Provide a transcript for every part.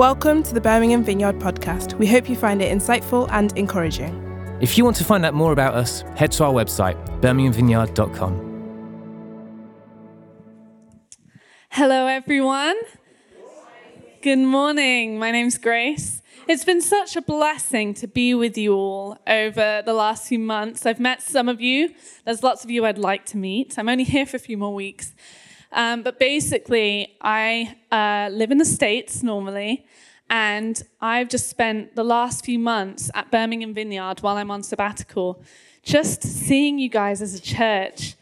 Welcome to the Birmingham Vineyard podcast. We hope you find it insightful and encouraging. If you want to find out more about us, head to our website, birminghamvineyard.com. Hello, everyone. Good morning. My name's Grace. It's been such a blessing to be with you all over the last few months. I've met some of you. There's lots of you I'd like to meet. I'm only here for a few more weeks. Um, but basically, I uh, live in the States normally, and I've just spent the last few months at Birmingham Vineyard while I'm on sabbatical, just seeing you guys as a church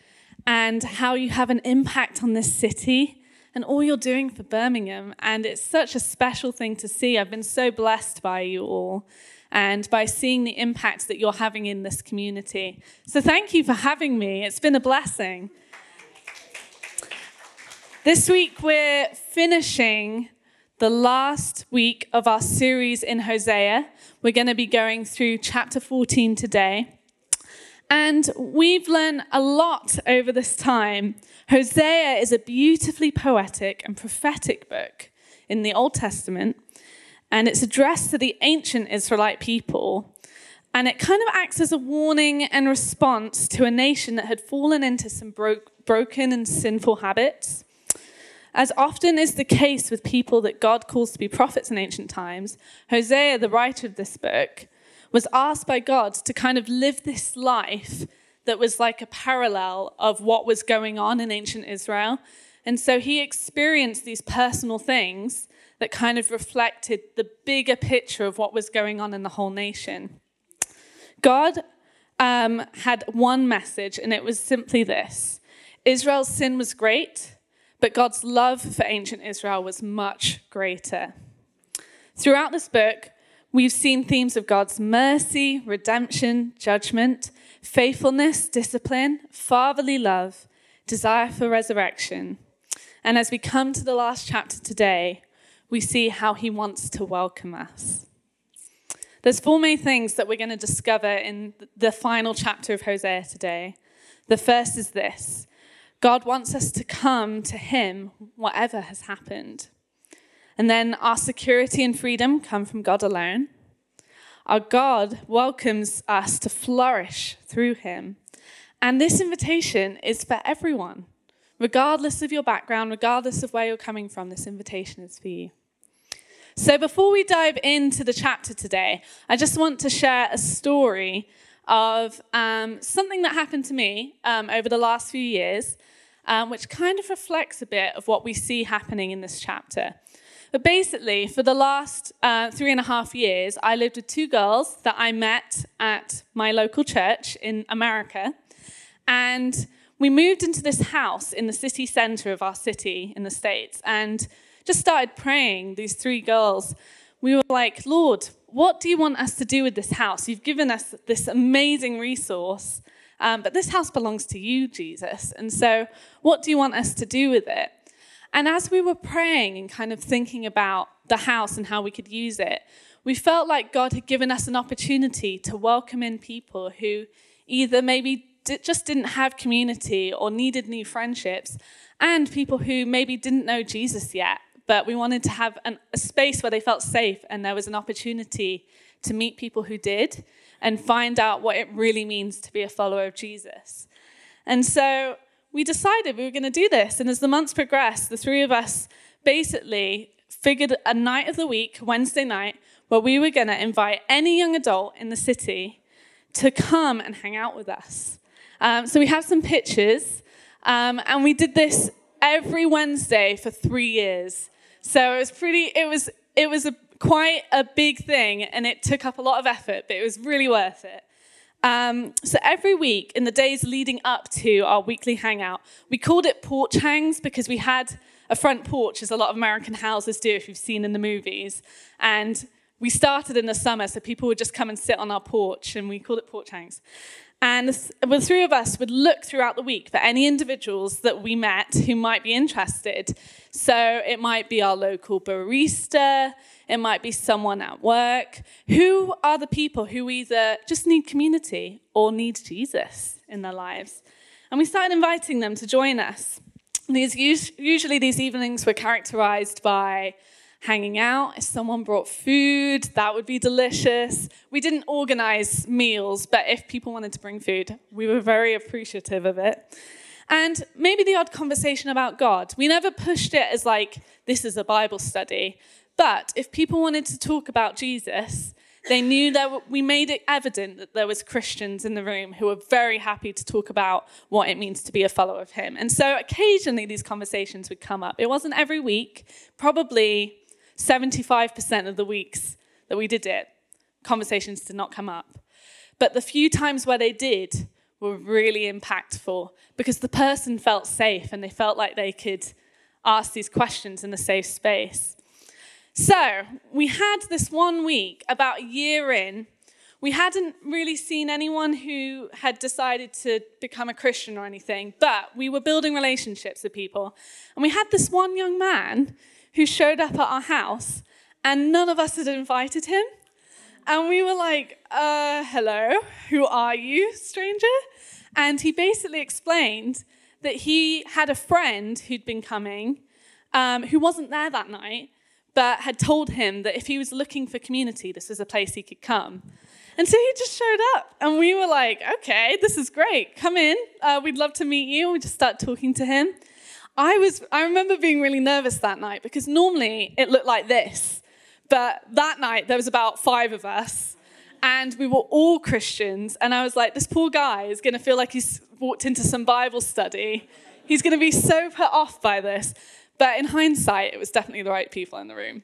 and how you have an impact on this city and all you're doing for Birmingham. And it's such a special thing to see. I've been so blessed by you all and by seeing the impact that you're having in this community. So thank you for having me. It's been a blessing. This week, we're finishing the last week of our series in Hosea. We're going to be going through chapter 14 today. And we've learned a lot over this time. Hosea is a beautifully poetic and prophetic book in the Old Testament, and it's addressed to the ancient Israelite people. And it kind of acts as a warning and response to a nation that had fallen into some bro- broken and sinful habits. As often is the case with people that God calls to be prophets in ancient times, Hosea, the writer of this book, was asked by God to kind of live this life that was like a parallel of what was going on in ancient Israel. And so he experienced these personal things that kind of reflected the bigger picture of what was going on in the whole nation. God um, had one message, and it was simply this Israel's sin was great but God's love for ancient Israel was much greater. Throughout this book, we've seen themes of God's mercy, redemption, judgment, faithfulness, discipline, fatherly love, desire for resurrection. And as we come to the last chapter today, we see how he wants to welcome us. There's four main things that we're going to discover in the final chapter of Hosea today. The first is this God wants us to come to Him, whatever has happened. And then our security and freedom come from God alone. Our God welcomes us to flourish through Him. And this invitation is for everyone, regardless of your background, regardless of where you're coming from, this invitation is for you. So, before we dive into the chapter today, I just want to share a story of um, something that happened to me um, over the last few years, um, which kind of reflects a bit of what we see happening in this chapter. But basically, for the last uh, three and a half years, I lived with two girls that I met at my local church in America. And we moved into this house in the city center of our city in the States and just started praying, these three girls. We were like, Lord, what do you want us to do with this house? You've given us this amazing resource, um, but this house belongs to you, Jesus. And so, what do you want us to do with it? And as we were praying and kind of thinking about the house and how we could use it, we felt like God had given us an opportunity to welcome in people who either maybe just didn't have community or needed new friendships, and people who maybe didn't know Jesus yet but we wanted to have an, a space where they felt safe and there was an opportunity to meet people who did and find out what it really means to be a follower of Jesus. And so we decided we were going to do this. And as the months progressed, the three of us basically figured a night of the week, Wednesday night, where we were going to invite any young adult in the city to come and hang out with us. Um, so we have some pictures, um, and we did this every Wednesday for three years. So it was pretty, it was, it was a, quite a big thing and it took up a lot of effort, but it was really worth it. Um, so every week in the days leading up to our weekly hangout, we called it porch hangs because we had a front porch, as a lot of American houses do, if you've seen in the movies. And we started in the summer, so people would just come and sit on our porch, and we called it porch hangs. And the three of us would look throughout the week for any individuals that we met who might be interested. So it might be our local barista, it might be someone at work. Who are the people who either just need community or need Jesus in their lives? And we started inviting them to join us. These, usually, these evenings were characterized by hanging out. If someone brought food, that would be delicious. We didn't organize meals, but if people wanted to bring food, we were very appreciative of it. And maybe the odd conversation about God. We never pushed it as like, this is a Bible study. But if people wanted to talk about Jesus, they knew that we made it evident that there was Christians in the room who were very happy to talk about what it means to be a follower of him. And so occasionally these conversations would come up. It wasn't every week, probably 75% of the weeks that we did it, conversations did not come up. But the few times where they did were really impactful because the person felt safe and they felt like they could ask these questions in a safe space. So, we had this one week, about a year in, we hadn't really seen anyone who had decided to become a Christian or anything, but we were building relationships with people. And we had this one young man who showed up at our house, and none of us had invited him. And we were like, uh, hello, who are you, stranger? And he basically explained that he had a friend who'd been coming um, who wasn't there that night, but had told him that if he was looking for community, this was a place he could come. And so he just showed up, and we were like, okay, this is great. Come in. Uh, we'd love to meet you. We just start talking to him. I was I remember being really nervous that night because normally it looked like this. But that night there was about 5 of us and we were all Christians and I was like this poor guy is going to feel like he's walked into some Bible study. He's going to be so put off by this. But in hindsight it was definitely the right people in the room.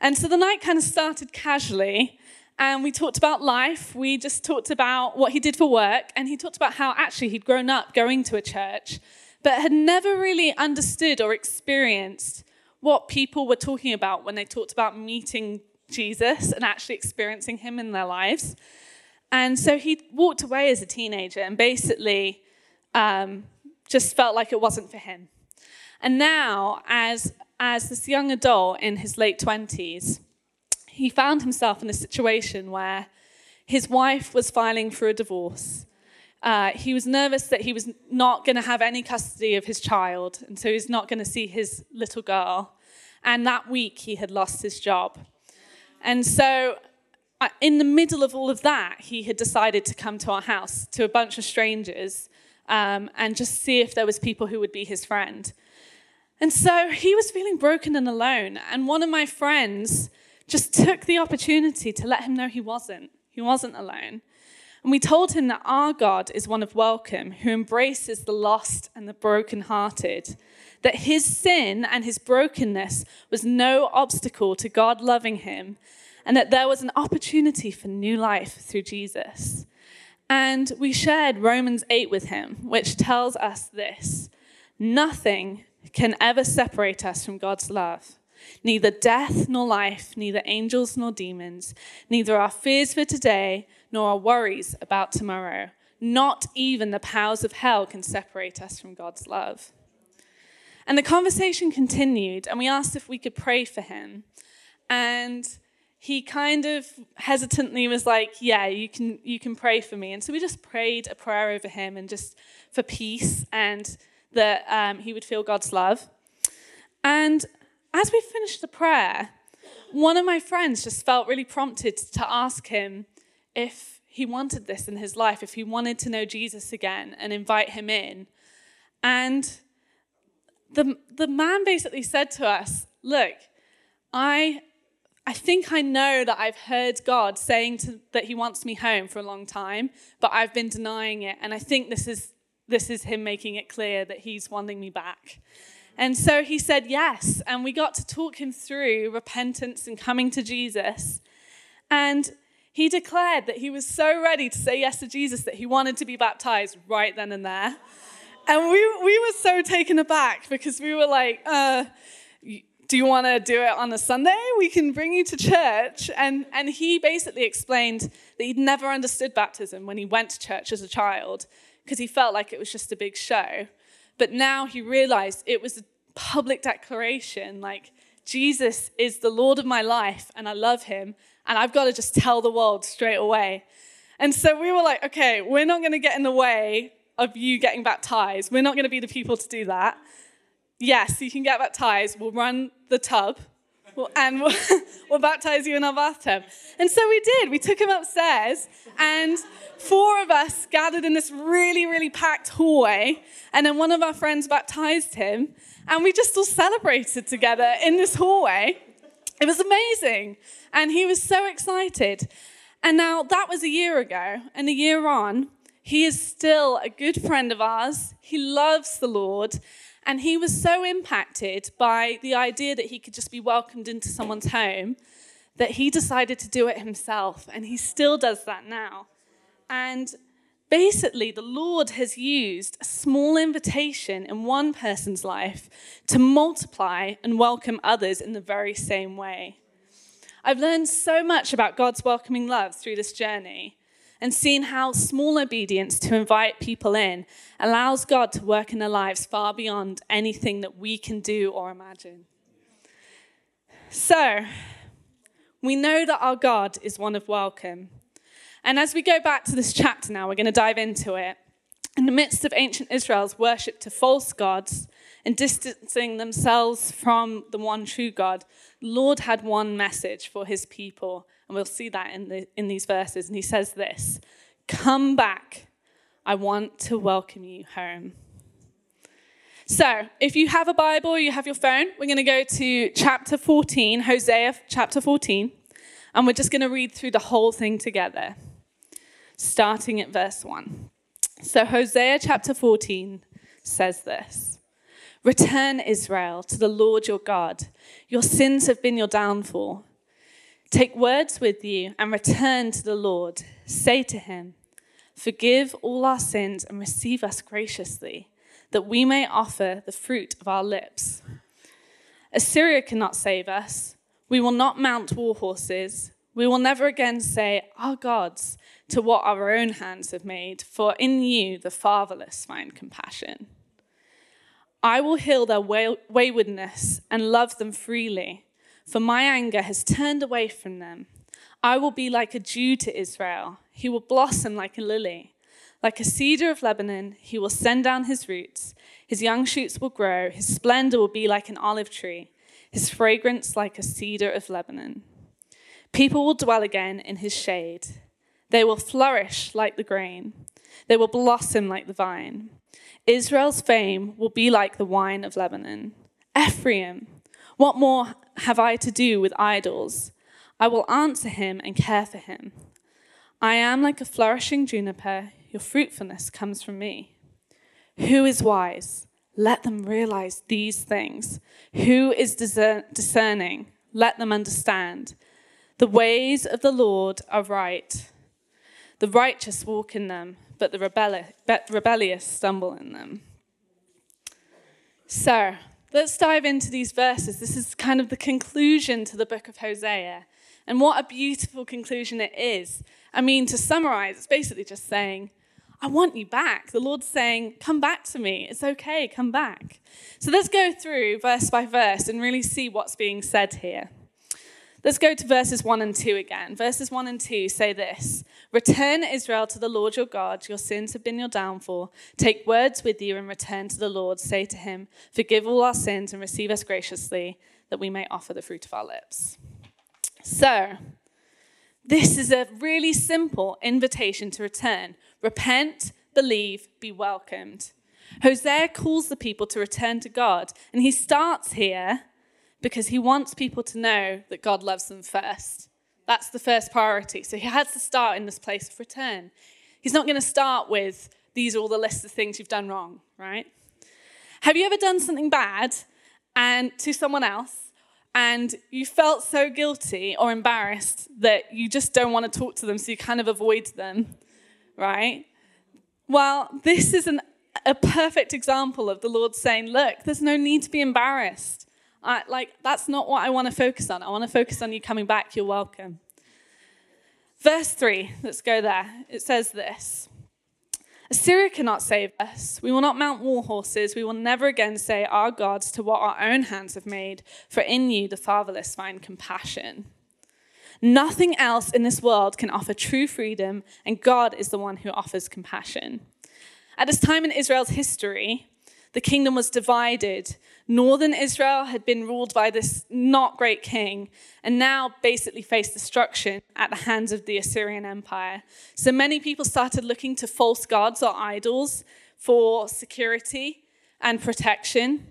And so the night kind of started casually and we talked about life. We just talked about what he did for work and he talked about how actually he'd grown up going to a church but had never really understood or experienced what people were talking about when they talked about meeting Jesus and actually experiencing him in their lives. And so he walked away as a teenager and basically um, just felt like it wasn't for him. And now, as, as this young adult in his late 20s, he found himself in a situation where his wife was filing for a divorce uh, he was nervous that he was not going to have any custody of his child, and so he's not going to see his little girl. And that week, he had lost his job. And so, uh, in the middle of all of that, he had decided to come to our house to a bunch of strangers um, and just see if there was people who would be his friend. And so he was feeling broken and alone. And one of my friends just took the opportunity to let him know he wasn't. He wasn't alone. And we told him that our God is one of welcome, who embraces the lost and the brokenhearted, that his sin and his brokenness was no obstacle to God loving him, and that there was an opportunity for new life through Jesus. And we shared Romans 8 with him, which tells us this nothing can ever separate us from God's love. Neither death nor life, neither angels nor demons, neither our fears for today nor our worries about tomorrow. Not even the powers of hell can separate us from God's love. And the conversation continued, and we asked if we could pray for him. And he kind of hesitantly was like, Yeah, you can, you can pray for me. And so we just prayed a prayer over him and just for peace and that um, he would feel God's love. And as we finished the prayer, one of my friends just felt really prompted to ask him if he wanted this in his life, if he wanted to know Jesus again and invite him in. And the, the man basically said to us, Look, I, I think I know that I've heard God saying to, that he wants me home for a long time, but I've been denying it. And I think this is, this is him making it clear that he's wanting me back. And so he said yes. And we got to talk him through repentance and coming to Jesus. And he declared that he was so ready to say yes to Jesus that he wanted to be baptized right then and there. And we, we were so taken aback because we were like, uh, do you want to do it on a Sunday? We can bring you to church. And, and he basically explained that he'd never understood baptism when he went to church as a child because he felt like it was just a big show. But now he realized it was a public declaration like, Jesus is the Lord of my life and I love him and I've got to just tell the world straight away. And so we were like, okay, we're not going to get in the way of you getting baptized. We're not going to be the people to do that. Yes, you can get baptized. We'll run the tub. and we'll, we'll baptize you in our bathtub. And so we did. We took him upstairs, and four of us gathered in this really, really packed hallway. And then one of our friends baptized him, and we just all celebrated together in this hallway. It was amazing. And he was so excited. And now that was a year ago, and a year on, he is still a good friend of ours. He loves the Lord. And he was so impacted by the idea that he could just be welcomed into someone's home that he decided to do it himself. And he still does that now. And basically, the Lord has used a small invitation in one person's life to multiply and welcome others in the very same way. I've learned so much about God's welcoming love through this journey and seen how small obedience to invite people in allows God to work in their lives far beyond anything that we can do or imagine. So, we know that our God is one of welcome. And as we go back to this chapter now, we're going to dive into it. In the midst of ancient Israel's worship to false gods and distancing themselves from the one true God, the Lord had one message for his people. And we'll see that in, the, in these verses. And he says this Come back. I want to welcome you home. So, if you have a Bible you have your phone, we're going to go to chapter 14, Hosea chapter 14, and we're just going to read through the whole thing together, starting at verse 1. So, Hosea chapter 14 says this Return, Israel, to the Lord your God. Your sins have been your downfall. Take words with you and return to the Lord. Say to him, Forgive all our sins and receive us graciously, that we may offer the fruit of our lips. Assyria cannot save us. We will not mount war horses. We will never again say, Our gods, to what our own hands have made, for in you the fatherless find compassion. I will heal their waywardness and love them freely, for my anger has turned away from them. I will be like a dew to Israel. He will blossom like a lily. Like a cedar of Lebanon, he will send down his roots. His young shoots will grow. His splendor will be like an olive tree, his fragrance like a cedar of Lebanon. People will dwell again in his shade. They will flourish like the grain. They will blossom like the vine. Israel's fame will be like the wine of Lebanon. Ephraim, what more have I to do with idols? I will answer him and care for him. I am like a flourishing juniper. Your fruitfulness comes from me. Who is wise? Let them realize these things. Who is discerning? Let them understand. The ways of the Lord are right. The righteous walk in them, but the rebellious stumble in them. So, let's dive into these verses. This is kind of the conclusion to the book of Hosea. And what a beautiful conclusion it is. I mean, to summarize, it's basically just saying, I want you back. The Lord's saying, Come back to me. It's okay, come back. So let's go through verse by verse and really see what's being said here. Let's go to verses 1 and 2 again. Verses 1 and 2 say this Return, Israel, to the Lord your God. Your sins have been your downfall. Take words with you and return to the Lord. Say to him, Forgive all our sins and receive us graciously, that we may offer the fruit of our lips. So, this is a really simple invitation to return. Repent, believe, be welcomed. Hosea calls the people to return to God, and he starts here because he wants people to know that God loves them first. That's the first priority. So he has to start in this place of return. He's not going to start with, these are all the lists of things you've done wrong, right? Have you ever done something bad and to someone else and you felt so guilty or embarrassed that you just don't want to talk to them, so you kind of avoid them, right? Well, this is an, a perfect example of the Lord saying, Look, there's no need to be embarrassed. I, like, that's not what I want to focus on. I want to focus on you coming back. You're welcome. Verse 3, let's go there. It says this Assyria cannot save us. We will not mount war horses. We will never again say our gods to what our own hands have made, for in you the fatherless find compassion. Nothing else in this world can offer true freedom, and God is the one who offers compassion. At this time in Israel's history, the kingdom was divided. Northern Israel had been ruled by this not great king and now basically faced destruction at the hands of the Assyrian Empire. So many people started looking to false gods or idols for security and protection.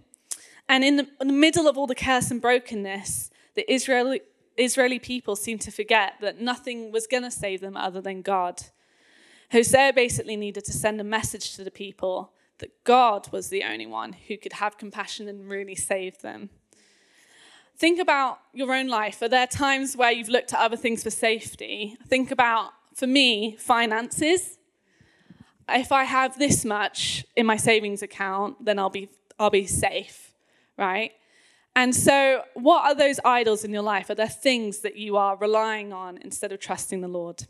And in the, in the middle of all the chaos and brokenness, the Israeli, Israeli people seemed to forget that nothing was going to save them other than God. Hosea basically needed to send a message to the people that God was the only one who could have compassion and really save them. Think about your own life. Are there times where you've looked at other things for safety? Think about, for me, finances. If I have this much in my savings account, then I'll be, I'll be safe, right? And so, what are those idols in your life? Are there things that you are relying on instead of trusting the Lord?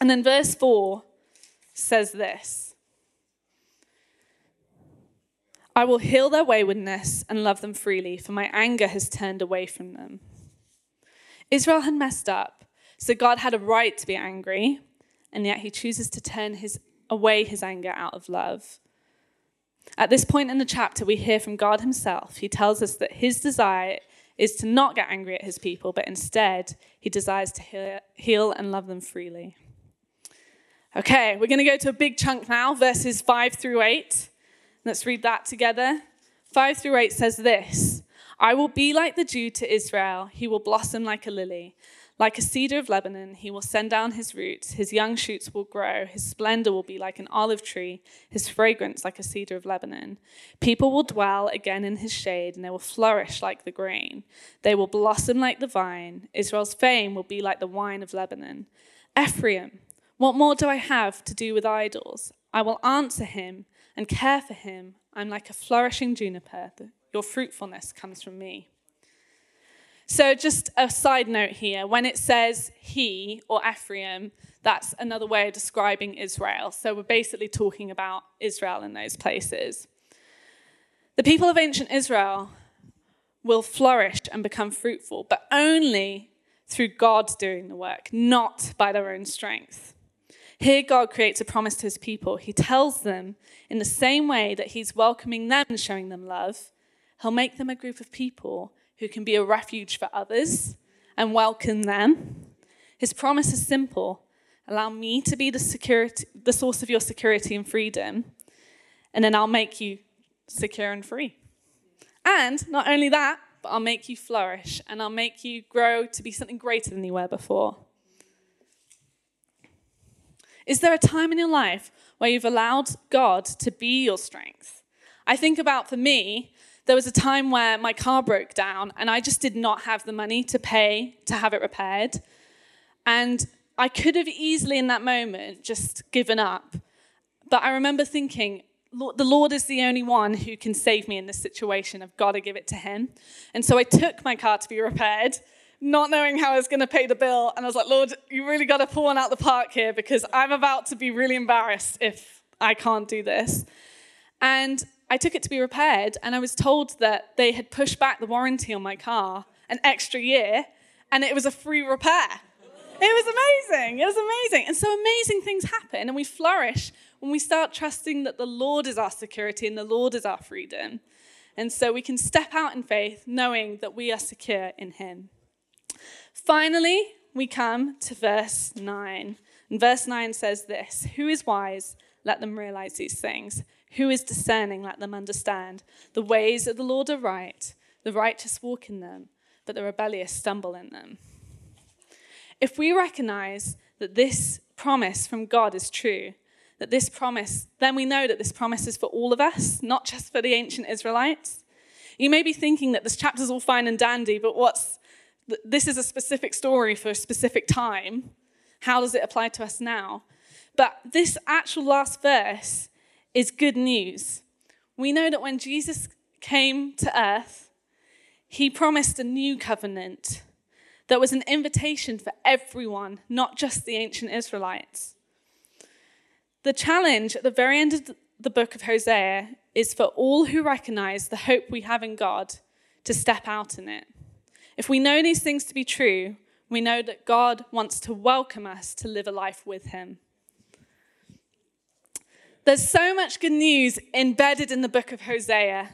And then verse 4 says this I will heal their waywardness and love them freely, for my anger has turned away from them. Israel had messed up, so God had a right to be angry, and yet he chooses to turn his, away his anger out of love. At this point in the chapter, we hear from God himself. He tells us that his desire is to not get angry at his people, but instead, he desires to heal and love them freely. Okay, we're going to go to a big chunk now, verses 5 through 8. Let's read that together. 5 through 8 says this I will be like the dew to Israel, he will blossom like a lily. Like a cedar of Lebanon, he will send down his roots, his young shoots will grow, his splendor will be like an olive tree, his fragrance like a cedar of Lebanon. People will dwell again in his shade, and they will flourish like the grain. They will blossom like the vine. Israel's fame will be like the wine of Lebanon. Ephraim, what more do I have to do with idols? I will answer him and care for him. I'm like a flourishing juniper. Your fruitfulness comes from me. So, just a side note here when it says he or Ephraim, that's another way of describing Israel. So, we're basically talking about Israel in those places. The people of ancient Israel will flourish and become fruitful, but only through God doing the work, not by their own strength. Here, God creates a promise to his people. He tells them, in the same way that he's welcoming them and showing them love, he'll make them a group of people who can be a refuge for others and welcome them. His promise is simple allow me to be the, security, the source of your security and freedom, and then I'll make you secure and free. And not only that, but I'll make you flourish and I'll make you grow to be something greater than you were before. Is there a time in your life where you've allowed God to be your strength? I think about for me, there was a time where my car broke down and I just did not have the money to pay to have it repaired. And I could have easily in that moment just given up. But I remember thinking, the Lord is the only one who can save me in this situation. I've got to give it to Him. And so I took my car to be repaired not knowing how I was going to pay the bill. And I was like, Lord, you really got to pull one out the park here because I'm about to be really embarrassed if I can't do this. And I took it to be repaired, and I was told that they had pushed back the warranty on my car an extra year, and it was a free repair. It was amazing. It was amazing. And so amazing things happen, and we flourish when we start trusting that the Lord is our security and the Lord is our freedom. And so we can step out in faith knowing that we are secure in Him. Finally, we come to verse 9. And verse 9 says this Who is wise? Let them realize these things. Who is discerning? Let them understand. The ways of the Lord are right. The righteous walk in them, but the rebellious stumble in them. If we recognize that this promise from God is true, that this promise, then we know that this promise is for all of us, not just for the ancient Israelites. You may be thinking that this chapter's all fine and dandy, but what's this is a specific story for a specific time. How does it apply to us now? But this actual last verse is good news. We know that when Jesus came to earth, he promised a new covenant that was an invitation for everyone, not just the ancient Israelites. The challenge at the very end of the book of Hosea is for all who recognize the hope we have in God to step out in it. If we know these things to be true, we know that God wants to welcome us to live a life with Him. There's so much good news embedded in the book of Hosea.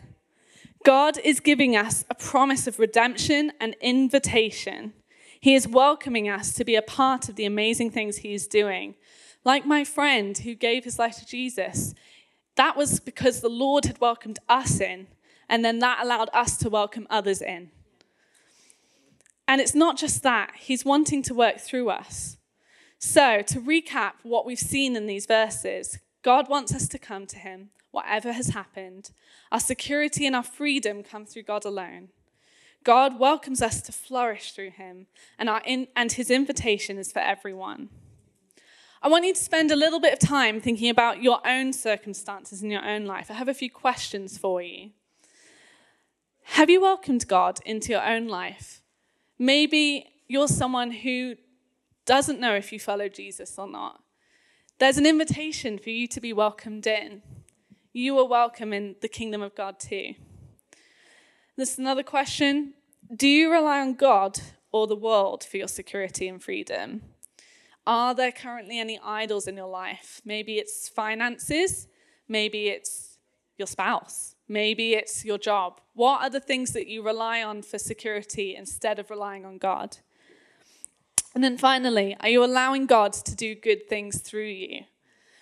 God is giving us a promise of redemption and invitation. He is welcoming us to be a part of the amazing things He is doing. Like my friend who gave his life to Jesus, that was because the Lord had welcomed us in, and then that allowed us to welcome others in. And it's not just that, He's wanting to work through us. So, to recap what we've seen in these verses, God wants us to come to Him, whatever has happened. Our security and our freedom come through God alone. God welcomes us to flourish through Him, and, our in, and His invitation is for everyone. I want you to spend a little bit of time thinking about your own circumstances in your own life. I have a few questions for you. Have you welcomed God into your own life? Maybe you're someone who doesn't know if you follow Jesus or not. There's an invitation for you to be welcomed in. You are welcome in the kingdom of God too. This is another question. Do you rely on God or the world for your security and freedom? Are there currently any idols in your life? Maybe it's finances, maybe it's your spouse, maybe it's your job. What are the things that you rely on for security instead of relying on God? And then finally, are you allowing God to do good things through you?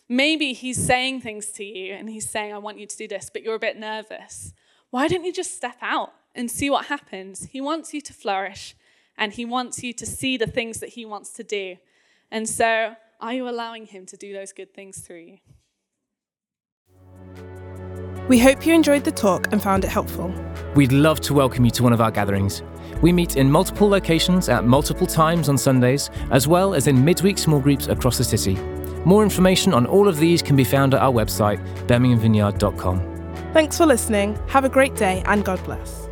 Maybe He's saying things to you and He's saying, I want you to do this, but you're a bit nervous. Why don't you just step out and see what happens? He wants you to flourish and He wants you to see the things that He wants to do. And so, are you allowing Him to do those good things through you? We hope you enjoyed the talk and found it helpful. We'd love to welcome you to one of our gatherings. We meet in multiple locations at multiple times on Sundays, as well as in midweek small groups across the city. More information on all of these can be found at our website, birminghamvineyard.com. Thanks for listening. Have a great day and God bless.